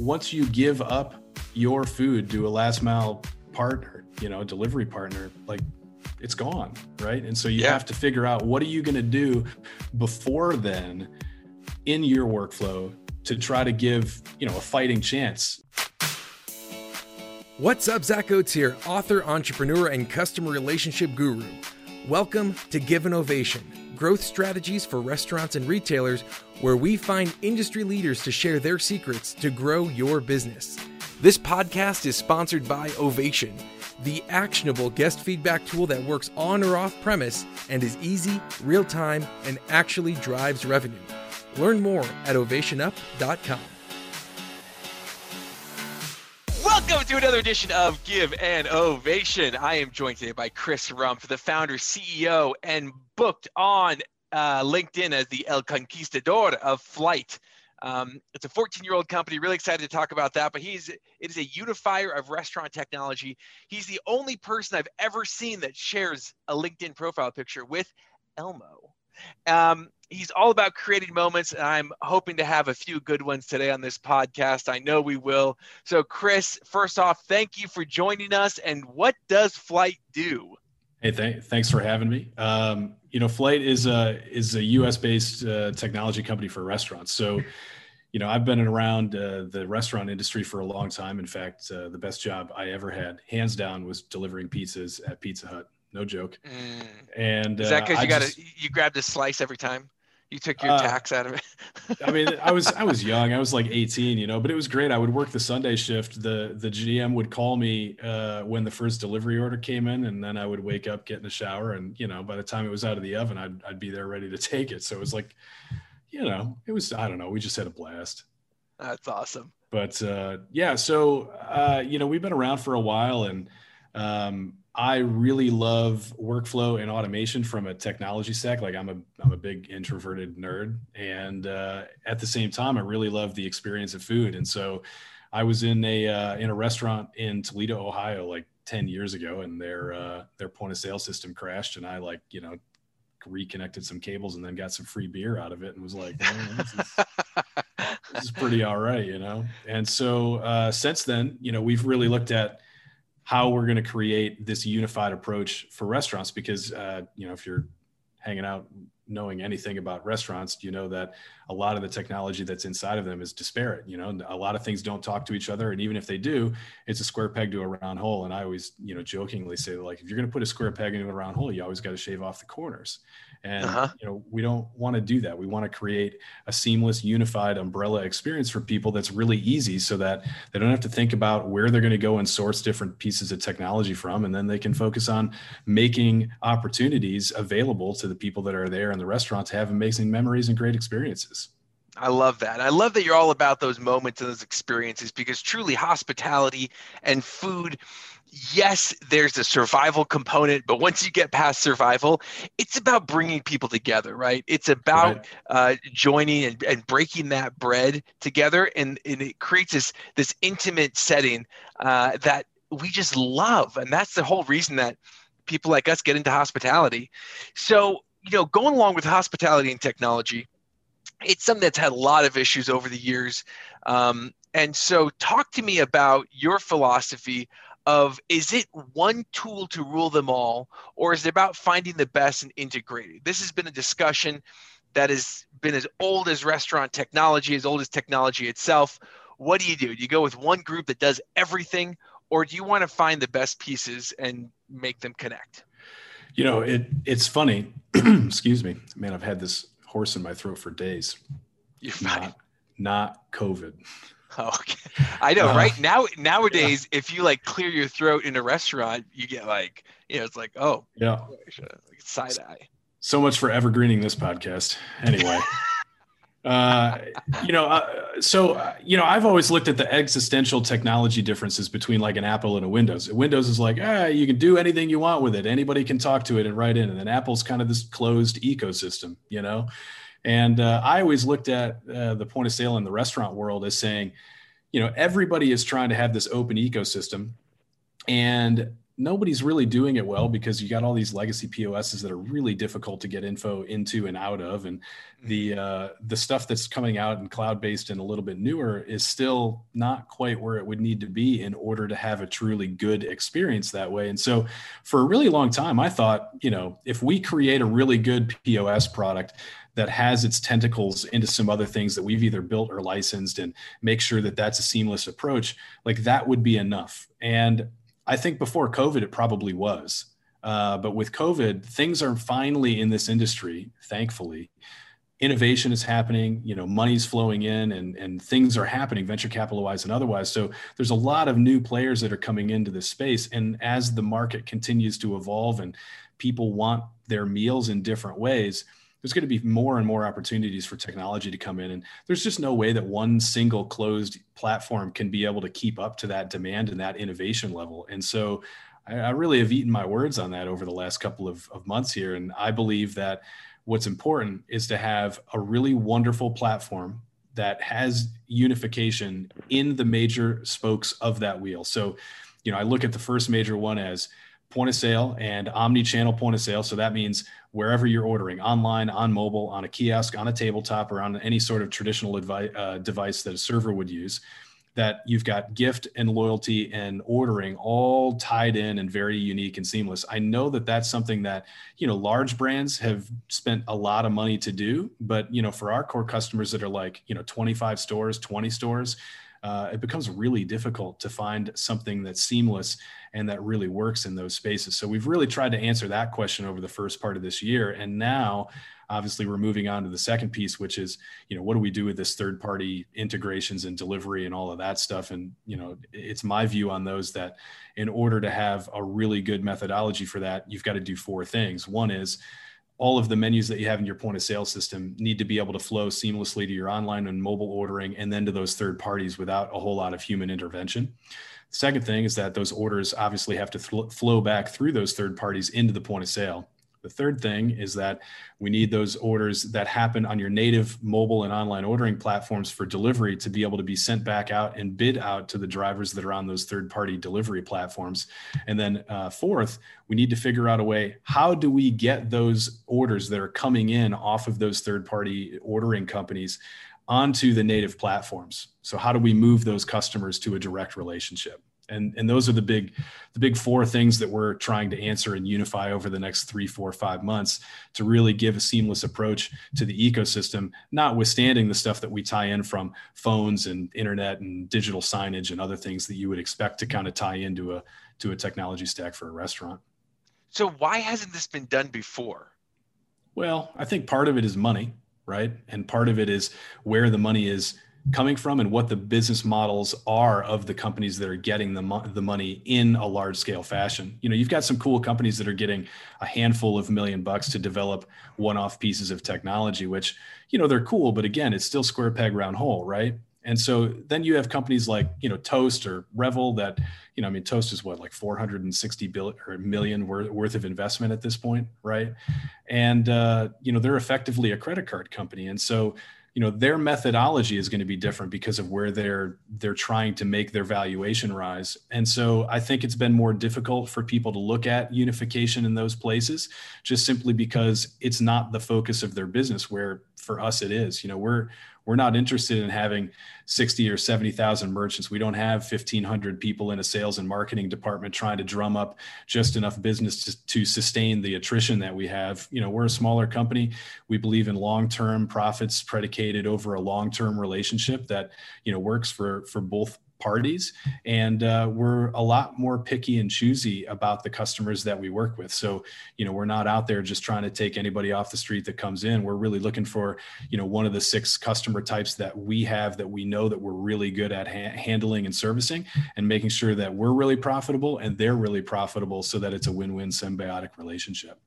once you give up your food to a last mile partner, you know, delivery partner, like it's gone, right? And so you yeah. have to figure out what are you going to do before then in your workflow to try to give, you know, a fighting chance. What's up, Zach Oates here, author, entrepreneur, and customer relationship guru. Welcome to Give an Ovation, growth strategies for restaurants and retailers, where we find industry leaders to share their secrets to grow your business. This podcast is sponsored by Ovation, the actionable guest feedback tool that works on or off premise and is easy, real time, and actually drives revenue. Learn more at ovationup.com. Welcome to another edition of Give an Ovation. I am joined today by Chris Rumpf, the founder, CEO, and booked on uh, LinkedIn as the El Conquistador of Flyght. Um, it's a 14 year old company. Really excited to talk about that. But he's it is a unifier of restaurant technology. He's the only person I've ever seen that shares a LinkedIn profile picture with Elmo. Um, he's all about creating moments, and I'm hoping to have a few good ones today on this podcast. I know we will. So, Chris, first off, thank you for joining us. And what does Flyght do? Hey, th- thanks for having me. Um, you know, Flyght is a is a U.S. based uh, technology company for restaurants. So, you know, I've been around uh, the restaurant industry for a long time. In fact, uh, the best job I ever had, hands down, was delivering pizzas at Pizza Hut. No joke. Mm. And is that because uh, you got to you grabbed a slice every time? You took your uh, tax out of it. I mean, I was I was young. I was like 18, you know, but it was great. I would work the Sunday shift. The the GM would call me uh, when the first delivery order came in, and then I would wake up, get in the shower, and you know, by the time it was out of the oven, I'd I'd be there ready to take it. So it was like, you know, it was I don't know. We just had a blast. That's awesome. But uh, yeah, so uh, you know, we've been around for a while, and um, I really love workflow and automation from a technology stack. Like I'm a I'm a big introverted nerd, and uh, at the same time, I really love the experience of food. And so, I was in a uh, in a restaurant in Toledo, Ohio, like ten years ago, and their uh, their point of sale system crashed, and I like you know reconnected some cables and then got some free beer out of it, and was like, this, is, this is pretty all right, you know. And so uh, since then, you know, we've really looked at how we're going to create this unified approach for restaurants because uh, you know if you're hanging out knowing anything about restaurants you know that a lot of the technology that's inside of them is disparate you know a lot of things don't talk to each other and even if they do it's a square peg to a round hole. And i always you know jokingly say like if you're going to put a square peg into a round hole you always got to shave off the corners and uh-huh. you know, we don't want to do that. We want to create a seamless, unified umbrella experience for people that's really easy so that they don't have to think about where they're going to go and source different pieces of technology from. And then they can focus on making opportunities available to the people that are there in the restaurant to have amazing memories and great experiences. I love that. I love that you're all about those moments and those experiences because truly hospitality and food yes, there's a survival component, but once you get past survival, it's about bringing people together, right? It's about right. Uh, joining and, and, breaking that bread together, and, and, it creates this this intimate setting uh, that we just love, and that's the whole reason that people like us get into hospitality. So, you know, going along with hospitality and technology, it's something that's had a lot of issues over the years. Um, and so, talk to me about your philosophy of is it one tool to rule them all or is it about finding the best and integrating? This has been a discussion that has been as old as restaurant technology as old as technology itself. What do you do? Do you go with one group that does everything or do you want to find the best pieces and make them connect? You know it it's funny. Excuse me. Man i've had this horse in my throat for days. You're fine. not, not covid Okay. I know, uh, right? Now nowadays, yeah. if you like clear your throat in a restaurant, you get like, you know, it's like, oh yeah. Side eye. So much for evergreening this podcast. Anyway. uh, you know, uh, so uh, you know, I've always looked at the existential technology differences between like an Apple and a Windows. Windows is like, ah, you can do anything you want with it. Anybody can talk to it and write in, and then Apple's kind of this closed ecosystem, you know. And uh, I always looked at uh, the point of sale in the restaurant world as saying, you know, everybody is trying to have this open ecosystem. And nobody's really doing it well because you got all these legacy POSs that are really difficult to get info into and out of, and the mm-hmm. uh, the stuff that's coming out and cloud based and a little bit newer is still not quite where it would need to be in order to have a truly good experience that way. And so, for a really long time, I thought, you know, if we create a really good POS product that has its tentacles into some other things that we've either built or licensed and make sure that that's a seamless approach like that would be enough. And i think before covid it probably was. Uh, but with covid things are finally in this industry thankfully. Innovation is happening you know money's flowing in and and things are happening venture capital wise and otherwise. So there's a lot of new players that are coming into this space. And as the market continues to evolve and people want their meals in different ways there's going to be more and more opportunities for technology to come in and there's just no way that one single closed platform can be able to keep up to that demand and that innovation level. And so i, I really have eaten my words on that over the last couple of, of months here and i believe that what's important is to have a really wonderful platform that has unification in the major spokes of that wheel. So you know i look at the first major one as point of sale and omni-channel point of sale. So that means wherever you're ordering, online, on mobile, on a kiosk, on a tabletop, or on any sort of traditional advi- uh, device that a server would use, that you've got gift and loyalty and ordering all tied in and very unique and seamless. I know that that's something that you know large brands have spent a lot of money to do, but you know for our core customers that are like you know 25 stores, 20 stores uh, it becomes really difficult to find something that's seamless and that really works in those spaces. So we've really tried to answer that question over the first part of this year. And now, obviously, we're moving on to the second piece, which is, you know, what do we do with this third party integrations and delivery and all of that stuff? And, you know, it's my view on those that in order to have a really good methodology for that, you've got to do four things. One is, all of the menus that you have in your point of sale system need to be able to flow seamlessly to your online and mobile ordering and then to those third parties without a whole lot of human intervention. The second thing is that those orders obviously have to th- flow back through those third parties into the point of sale. The third thing is that we need those orders that happen on your native mobile and online ordering platforms for delivery to be able to be sent back out and bid out to the drivers that are on those third party delivery platforms. And then, uh, fourth, we need to figure out a way how do we get those orders that are coming in off of those third party ordering companies onto the native platforms? So, how do we move those customers to a direct relationship? And and those are the big the big four things that we're trying to answer and unify over the next three four five months to really give a seamless approach to the ecosystem notwithstanding the stuff that we tie in from phones and internet and digital signage and other things that you would expect to kind of tie into a to a technology stack for a restaurant. So why hasn't this been done before? Well i think part of it is money right? And part of it is where the money is coming from and what the business models are of the companies that are getting the, mo- the money in a large scale fashion. You know, you've got some cool companies that are getting a handful of million bucks to develop one off pieces of technology, which, you know, they're cool, but again, it's still square peg round hole, right? And so then you have companies like, you know, Toast or Revel that, you know, I mean, Toast is what, like 460 billion or million worth of investment at this point, right? And, uh, you know, they're effectively a credit card company. And so, you know their methodology is going to be different because of where they're they're trying to make their valuation rise. And so i think it's been more difficult for people to look at unification in those places just simply because it's not the focus of their business where for us it is. You know we're we're not interested in having 60 or 70,000 merchants. We don't have 1,500 people in a sales and marketing department trying to drum up just enough business to, to sustain the attrition that we have. You know, we're a smaller company. We believe in long-term profits predicated over a long-term relationship that, you know, works for for both parties and uh, we're a lot more picky and choosy about the customers that we work with. So you know we're not out there just trying to take anybody off the street that comes in. We're really looking for you know one of the six customer types that we have that we know that we're really good at ha- handling and servicing and making sure that we're really profitable and they're really profitable so that it's a win-win symbiotic relationship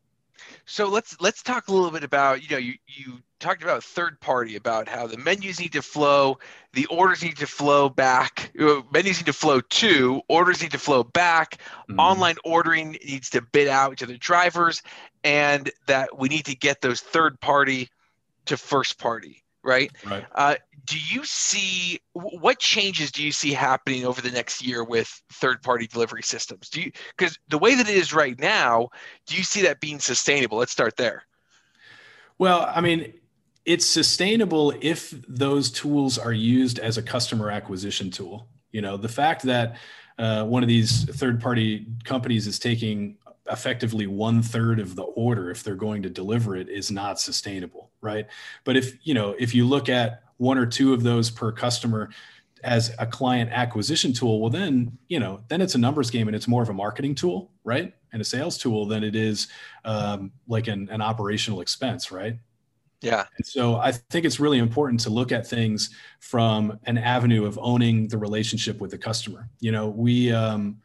so let's let's talk a little bit about you know you you talked about third party about how the menus need to flow, the orders need to flow back, uh, menus need to flow to, orders need to flow back, mm-hmm. online ordering needs to bid out to the drivers, and that we need to get those third party to first party. Right? Right. Uh, do you see what changes do you see happening over the next year with third-party delivery systems? Do you because the way that it is right now, do you see that being sustainable? Let's start there. Well, I mean, it's sustainable if those tools are used as a customer acquisition tool. You know, the fact that uh, one of these third-party companies is taking effectively one third of the order if they're going to deliver it is not sustainable right but if you know if you look at one or two of those per customer as a client acquisition tool well then you know then it's a numbers game and it's more of a marketing tool right and a sales tool than it is um, like an, an operational expense right yeah. And so I think it's really important to look at things from an avenue of owning the relationship with the customer. You know, we um,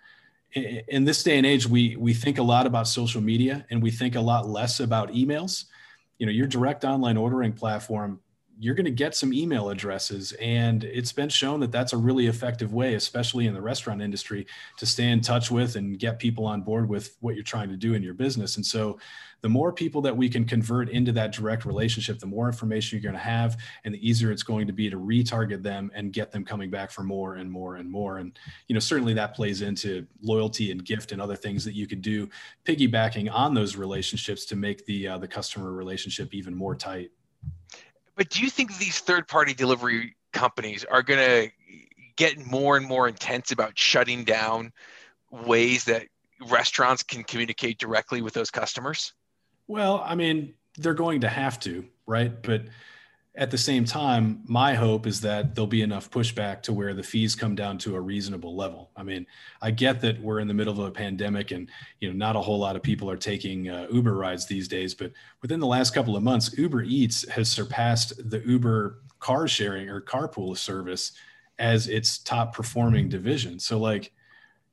in this day and age, we we think a lot about social media and we think a lot less about emails. You know, your direct online ordering platform, you're going to get some email addresses, and it's been shown that that's a really effective way, especially in the restaurant industry, to stay in touch with and get people on board with what you're trying to do in your business. And so, the more people that we can convert into that direct relationship, the more information you're going to have, and the easier it's going to be to retarget them and get them coming back for more and more and more. And you know, certainly that plays into loyalty and gift and other things that you could do, piggybacking on those relationships to make the uh, the customer relationship even more tight. But do you think these third-party delivery companies are going to get more and more intense about shutting down ways that restaurants can communicate directly with those customers? Well, I mean, they're going to have to, right? But at the same time, my hope is that there'll be enough pushback to where the fees come down to a reasonable level. I mean, I get that we're in the middle of a pandemic and, you know, not a whole lot of people are taking uh, Uber rides these days, but within the last couple of months, Uber Eats has surpassed the Uber car sharing or carpool service as its top performing division. So like,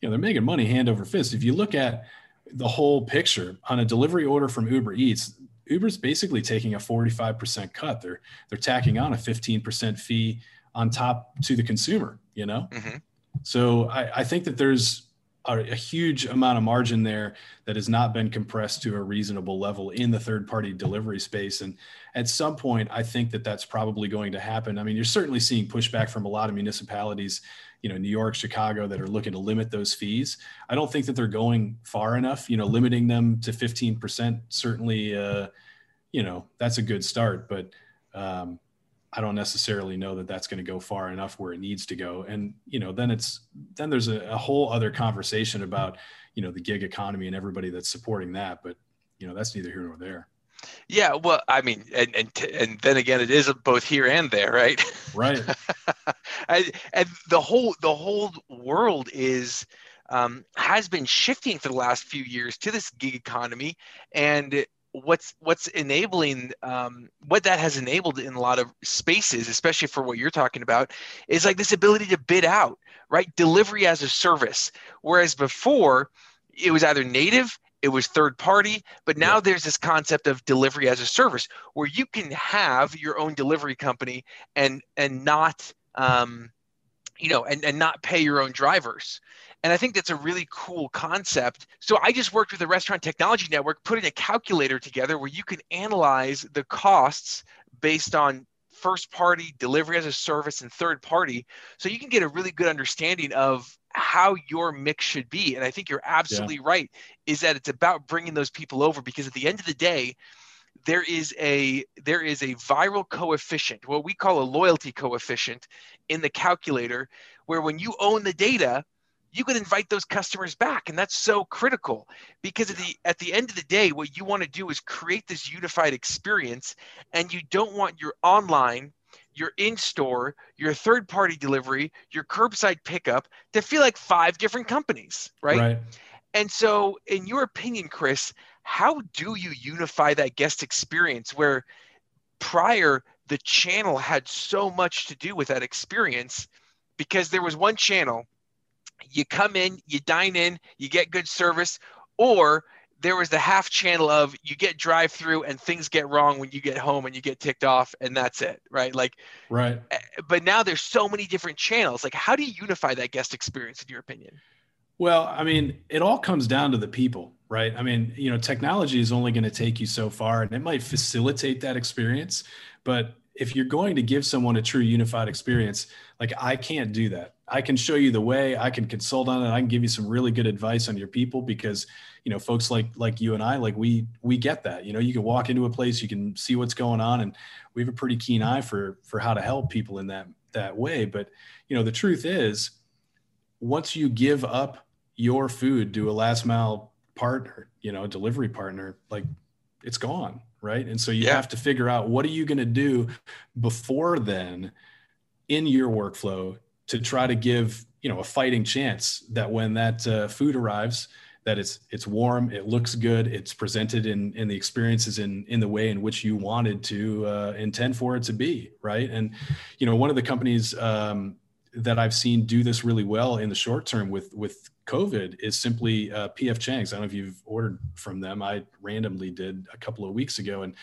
you know, they're making money hand over fist. If you look at the whole picture on a delivery order from Uber Eats, Uber's basically taking a 45% cut. They're they're tacking on a 15% fee on top to the consumer, you know? Mm-hmm. So I, I think that there's a, a, huge amount of margin there that has not been compressed to a reasonable level in the third party delivery space. And at some point, I think that that's probably going to happen. I mean, you're certainly seeing pushback from a lot of municipalities you know, New York, Chicago that are looking to limit those fees. I don't think that they're going far enough. You know, limiting them to 15% certainly, uh, you know, that's a good start, but um, I don't necessarily know that that's going to go far enough where it needs to go. And you know, then it's then there's a, a whole other conversation about you know the gig economy and everybody that's supporting that. But you know, that's neither here nor there. Yeah, well, I mean, and and and then again, it is both here and there, right? Right. and, and the whole the whole world is um, has been shifting for the last few years to this gig economy, and what's what's enabling um, what that has enabled in a lot of spaces, especially for what you're talking about, is like this ability to bid out, right? Delivery as a service, whereas before it was either native it was third party but now yeah. there's this concept of delivery as a service where you can have your own delivery company and and not um, you know and, and not pay your own drivers. And i think that's a really cool concept. So i just worked with the restaurant technology network putting a calculator together where you can analyze the costs based on first party delivery as a service and third party. So you can get a really good understanding of how your mix should be. And I think you're absolutely yeah. right, is that it's about bringing those people over because at the end of the day, there is a there is a viral coefficient what we call a loyalty coefficient in the calculator where when you own the data you can invite those customers back and that's so critical because at the at the end of the day what you want to do is create this unified experience and you don't want your online your in store, your third party delivery, your curbside pickup to feel like five different companies, right? right? And so, in your opinion, Chris, how do you unify that guest experience where prior the channel had so much to do with that experience because there was one channel? You come in, you dine in, you get good service, or there was the half channel of you get drive through and things get wrong when you get home and you get ticked off and that's it right? Like right. eh, but now there's so many different channels. Like how do you unify that guest experience in your opinion? Well i mean it all comes down to the people right? I mean you know technology is only going to take you so far and it might facilitate that experience but if you're going to give someone a true unified experience, like I can't do that. I can show you the way, I can consult on it, I can give you some really good advice on your people because you know folks like like you and I like we we get that. You know, you can walk into a place, you can see what's going on and we have a pretty keen eye for for how to help people in that that way, but you know, the truth is once you give up your food to a last mile partner, you know, delivery partner, like it's gone, right? And so you yeah. have to figure out what are you going to do before then in your workflow to try to give, you know, a fighting chance that when that uh, food arrives, that it's it's warm, it looks good, it's presented in in the experiences in in the way in which you wanted to uh, intend for it to be, right? And you know, one of the companies um, that I've seen do this really well in the short term with with COVID is simply uh, PF Chang's. I don't know if you've ordered from them. I randomly did a couple of weeks ago, and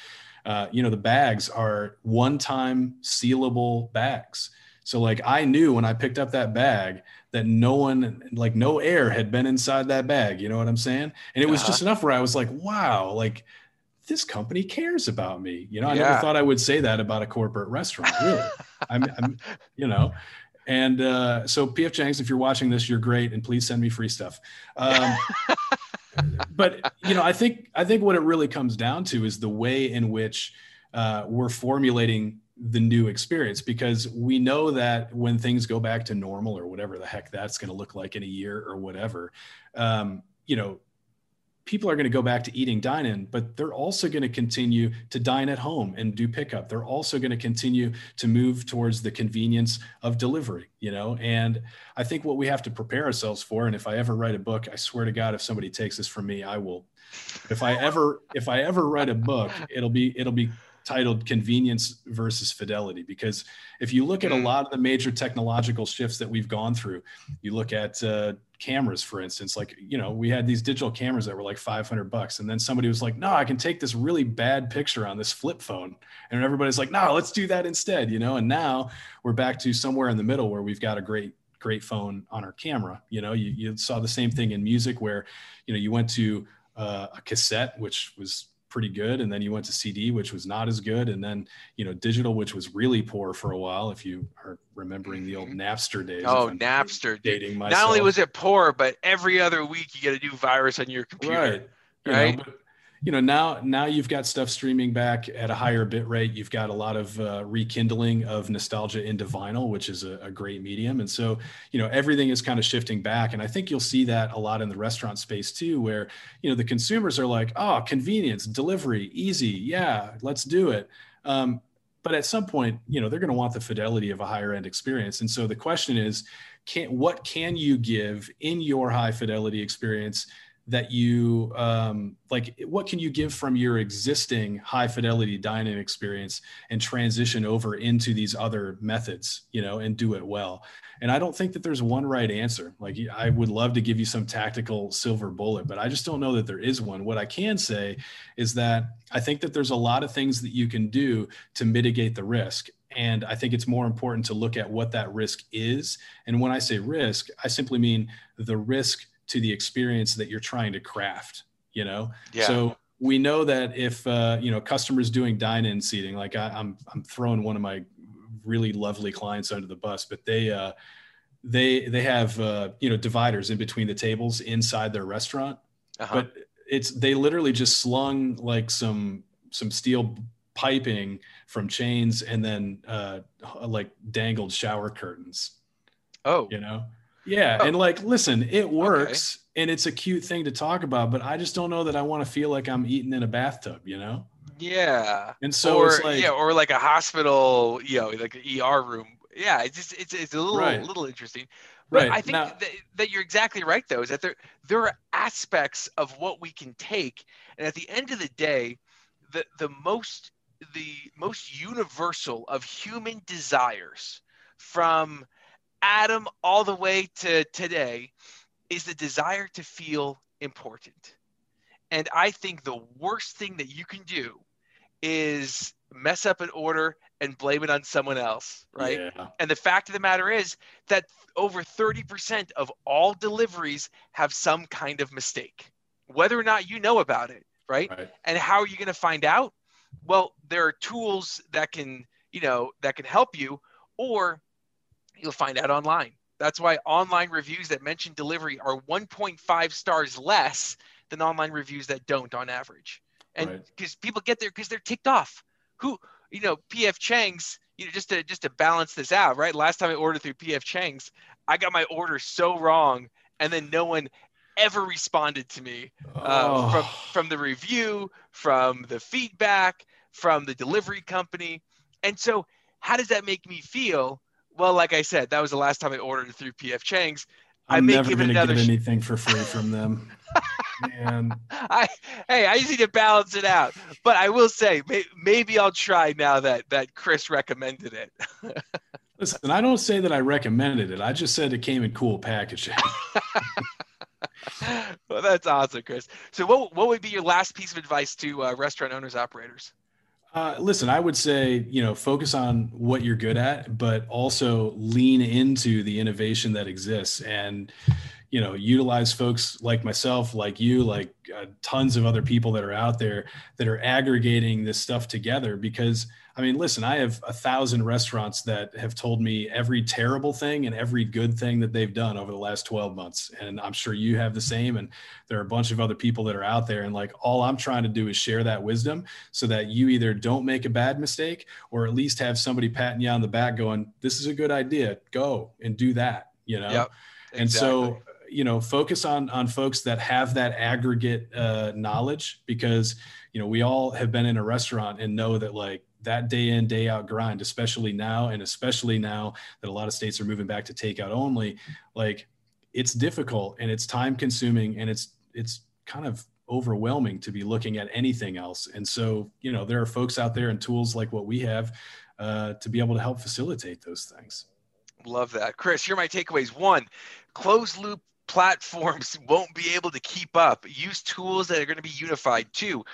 uh, you know the bags are one-time sealable bags. So like I knew when I picked up that bag that no one like no air had been inside that bag. You know what I'm saying? And it was uh-huh. just enough where I was like, wow, like this company cares about me. You know, I yeah. never thought I would say that about a corporate restaurant. Really, I'm, I'm, you know, and uh, so PF Chang's, if you're watching this, you're great, and please send me free stuff. Um, but you know, I think I think what it really comes down to is the way in which uh, we're formulating the new experience because we know that when things go back to normal or whatever the heck that's going to look like in a year or whatever, um, you know, people are going to go back to eating dine in, but they're also going to continue to dine at home and do pickup. They're also going to continue to move towards the convenience of delivery, you know? And I think what we have to prepare ourselves for, and if I ever write a book, I swear to God, if somebody takes this from me, I will. If I ever, if I ever write a book, it'll be, it'll be titled convenience versus fidelity because if you look at a mm. lot of the major technological shifts that we've gone through you look at uh, cameras for instance like you know we had these digital cameras that were like 500 bucks and then somebody was like no i can take this really bad picture on this flip phone and everybody's like no let's do that instead you know and now we're back to somewhere in the middle where we've got a great great phone on our camera you know? You, you saw the same thing in music where you know you went to uh, a cassette which was pretty good and then you went to cd which was not as good and then you know digital which was really poor for a while if you are remembering the old mm-hmm. napster days oh napster dating myself. not only was it poor but every other week you get a new virus on your computer right, right? Know, but, you know now now you've got stuff streaming back at a higher bit rate. You've got a lot of uh, rekindling of nostalgia into vinyl which is a, a, great medium. And so you know everything is kind of shifting back. And i think you'll see that a lot in the restaurant space too where you know the consumers are like oh convenience delivery easy. Yeah let's do it. Um, but at some point you know they're going to want the fidelity of a higher end experience. And so the question is can what can you give in your high fidelity experience that you um, like what can you give from your existing high fidelity dining experience and transition over into these other methods you know and do it well? And i don't think that there's one right answer. Like i would love to give you some tactical silver bullet but i just don't know that there is one. What i can say is that i think that there's a lot of things that you can do to mitigate the risk and I think it's more important to look at what that risk is. And when I say risk, I simply mean the risk to the experience that you're trying to craft you know? Yeah. so we know that if uh, you know customers doing dine-in seating like I, am I'm, I'm throwing one of my really lovely clients under the bus but they uh, they they have uh, you know dividers in between the tables inside their restaurant. Uh-huh. but it's they literally just slung like some some steel piping from chains and then uh, like dangled shower curtains. Oh. You know yeah, oh. and like, listen, it works, okay. and it's a cute thing to talk about, but I just don't know that I want to feel like I'm eating in a bathtub, you know? Yeah. And so or, it's like, yeah, or like a hospital, you know, like an ER room. Yeah, it's just it's it's a little right. little interesting. But right. I think now, that, that you're exactly right, though, is that there there are aspects of what we can take, and at the end of the day, the the most the most universal of human desires from Adam all the way to today is the desire to feel important. And I think the worst thing that you can do is mess up an order and blame it on someone else, right? Yeah. And the fact of the matter is that over 30% of all deliveries have some kind of mistake, whether or not you know about it, right? right. And how are you going to find out? Well, there are tools that can you know, that can help you, or you'll find out online. That's why online reviews that mention delivery are 1.5 stars less than online reviews that don't on average. And because right. people get there because they're ticked off. Who, you know, PF Chang's, you know, just to just to balance this out, right? Last time I ordered through PF Chang's, I got my order so wrong, and then no one ever responded to me uh, oh. from from the review, from the feedback, from the delivery company. And so, how does that make me feel? Well, like I said, that was the last time I ordered through PF Chang's. I'm I may never going to get sh- anything for free from them. Man. I hey, I just need to balance it out. But I will say, may, maybe I'll try now that that Chris recommended it. Listen, I don't say that I recommended it. I just said it came in cool packaging. well, that's awesome, Chris. So, what what would be your last piece of advice to uh, restaurant owners, operators? Uh, listen, I would say, you know, focus on what you're good at, but also lean into the innovation that exists and, you know, utilize folks like myself, like you, like uh, tons of other people that are out there that are aggregating this stuff together because – I mean, listen, I have a thousand restaurants that have told me every terrible thing and every good thing that they've done over the last 12 months. And I'm sure you have the same. And there are a bunch of other people that are out there. And like, all I'm trying to do is share that wisdom so that you either don't make a bad mistake or at least have somebody patting you on the back going, this is a good idea. Go and do that, you know? Yep, exactly. And so, you know, focus on, on folks that have that aggregate uh, knowledge because, you know, we all have been in a restaurant and know that like, that day in day out grind especially now and especially now that a lot of states are moving back to takeout only like it's difficult and it's time consuming and it's it's kind of overwhelming to be looking at anything else. And so you know there are folks out there and tools like what we have uh, to be able to help facilitate those things. Love that. Chris here are my takeaways. One closed loop platforms won't be able to keep up. Use tools that are going to be unified two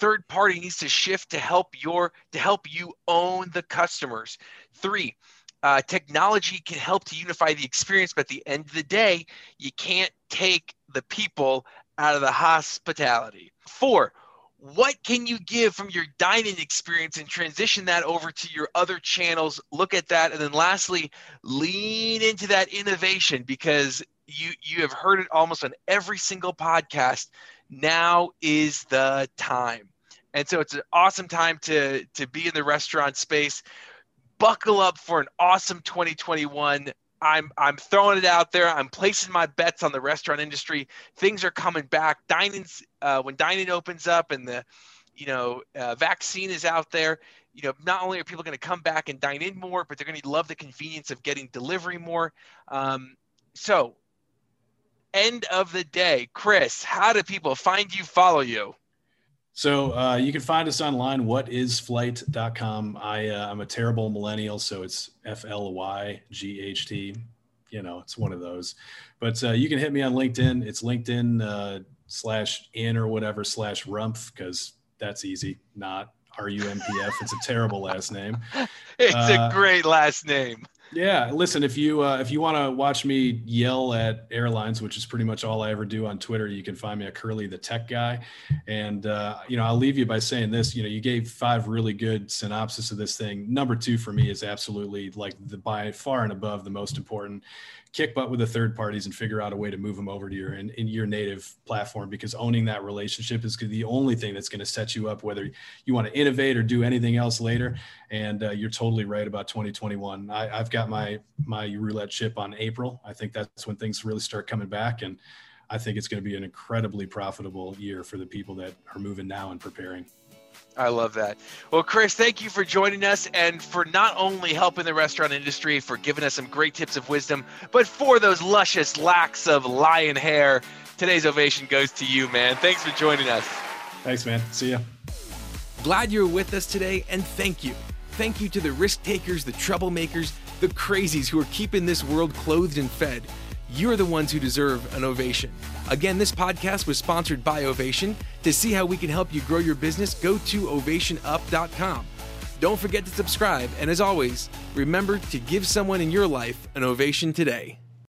third party needs to shift to help your to help you own the customers. Three uh, technology can help to unify the experience but at the end of the day you can't take the people out of the hospitality. Four what can you give from your dining experience and transition that over to your other channels? Look at that. And then lastly lean into that innovation because you you have heard it almost on every single podcast. Now is the time. And so it's an awesome time to to be in the restaurant space. Buckle up for an awesome 2021. I'm I'm throwing it out there. I'm placing my bets on the restaurant industry. Things are coming back. Dining's uh, when dining opens up and the you know uh, vaccine is out there. You know, not only are people going to come back and dine in more, but they're going to love the convenience of getting delivery more. Um, so end of the day, Chris, how do people find you, follow you? So uh, you can find us online, whatisflyght.com. I, uh, I'm a terrible millennial, so it's F L Y G H T. You know, it's one of those. But uh, you can hit me on LinkedIn. It's LinkedIn uh, slash in or whatever slash rumpf because that's easy. Not R U M P F. It's a terrible last name. It's a uh, great last name. Yeah, listen, if you uh, if you want to watch me yell at airlines, which is pretty much all I ever do on Twitter, you can find me at Curly the Tech Guy. And uh, you know, I'll leave you by saying this. You know, you gave five really good synopsis of this thing. Number two for me is absolutely like the by far and above the most important kick butt with the third parties and figure out a way to move them over to your in, in your native platform because owning that relationship is the only thing that's going to set you up whether you want to innovate or do anything else later. And uh, you're totally right about 2021 I, i've got my my roulette chip on april. I think that's when things really start coming back and i think it's going to be an incredibly profitable year for the people that are moving now and preparing I love that. Well, Chris, thank you for joining us and for not only helping the restaurant industry, for giving us some great tips of wisdom, but for those luscious locks of lion hair. Today's ovation goes to you, man. Thanks for joining us. Thanks, man. See ya. Glad you're with us today, and thank you. Thank you to the risk takers, the troublemakers, the crazies who are keeping this world clothed and fed. You're the ones who deserve an ovation. Again, this podcast was sponsored by Ovation. To see how we can help you grow your business, go to ovationup.com. Don't forget to subscribe, and as always, remember to give someone in your life an ovation today.